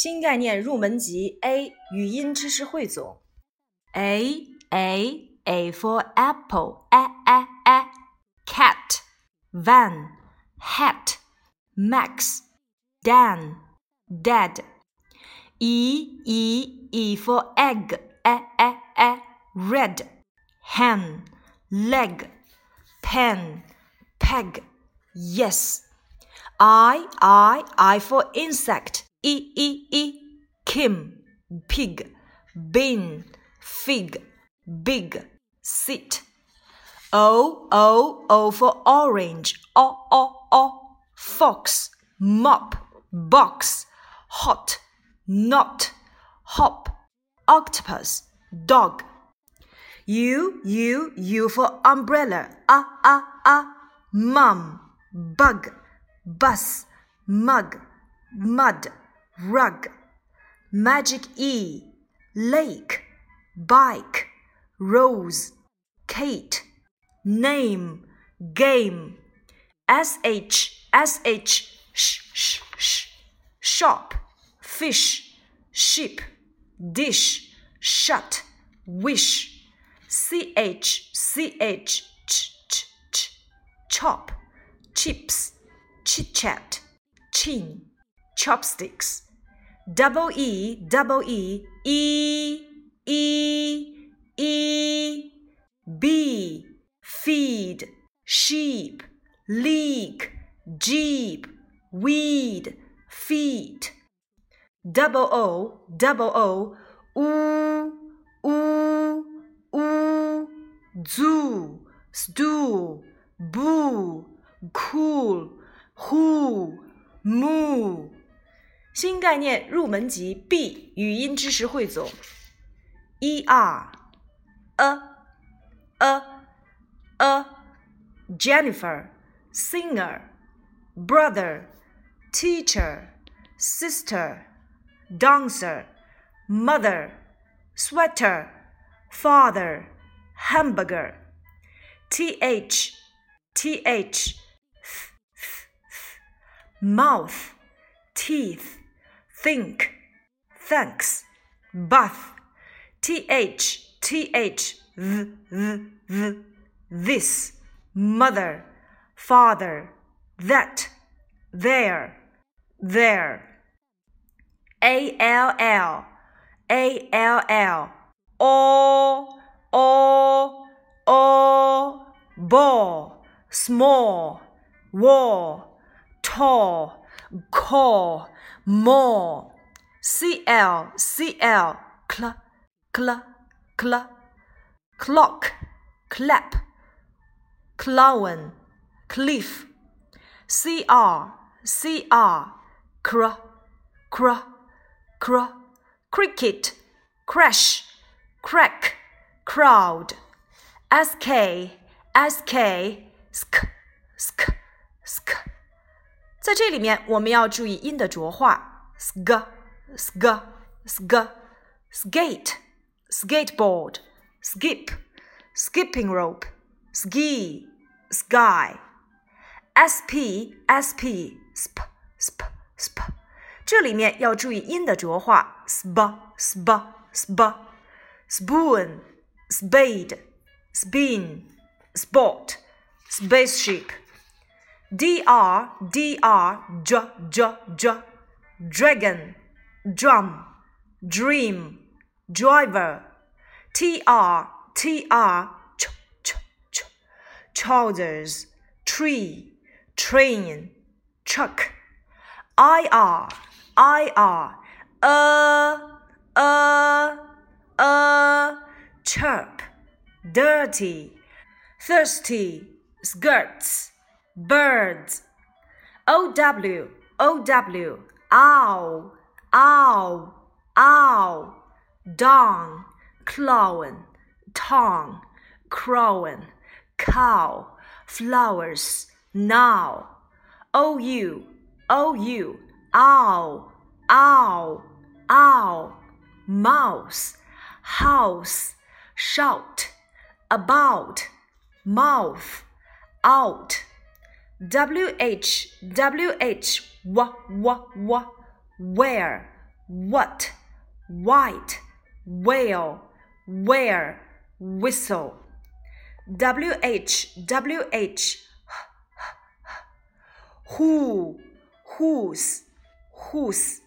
新概念入门级 A 语音知识汇总。A A A for apple a a a cat van hat max dan dad E E E for egg a a a red hen leg pen peg yes I I I for insect E E E Kim pig bin fig big sit O O O for orange O O O fox mop box hot not hop octopus dog U U U for umbrella A A A. mum bug bus mug mud rug. Magic E. Lake. Bike. Rose. Kate. Name. Game. Sh sh sh. Sh. Sh. Shop. Fish. Sheep dish. Shut. Wish. Ch ch ch. Ch. Ch. Chop. Chips. Chit chat chin. Chopsticks double e double e e e e b. Feed sheep leak jeep weed feet. Double o double o oo oo oo zoo stool boo cool who moo 新概念入门级 B 语音知识汇总。E R a a a Jennifer singer brother teacher sister dancer mother sweater father hamburger th th mouth teeth think thanks bath th th th th this mother father that there there a l l a l l all all all ball small wall tall call more. Cl cl cl cl cl. Clock. Clap. Clown. Cliff. Cr cr cr cr cr. Cricket. Crash. Crack. Crowd. Sk sk sk sk sk 在这里面，我们要注意音的浊化，sk sk sk skate skateboard skip skipping rope ski sky sp sp sp sp sp 这里面要注意音的浊化，sp sp sp spoon spade spin spot spaceship Dr dr j j j. Dragon drum dream driver tr tr ch ch ch. Trousers tree train truck. Ir ir a uh, a uh, a chirp. Dirty thirsty skirts birds. Ow ow ow ow ow. Down clown tongue crown cow flowers now. Ou ou ow ow ow. Mouse house shout about mouth out wh wh w w where what, white, whale, where, whistle. W H W H who, whose, whose.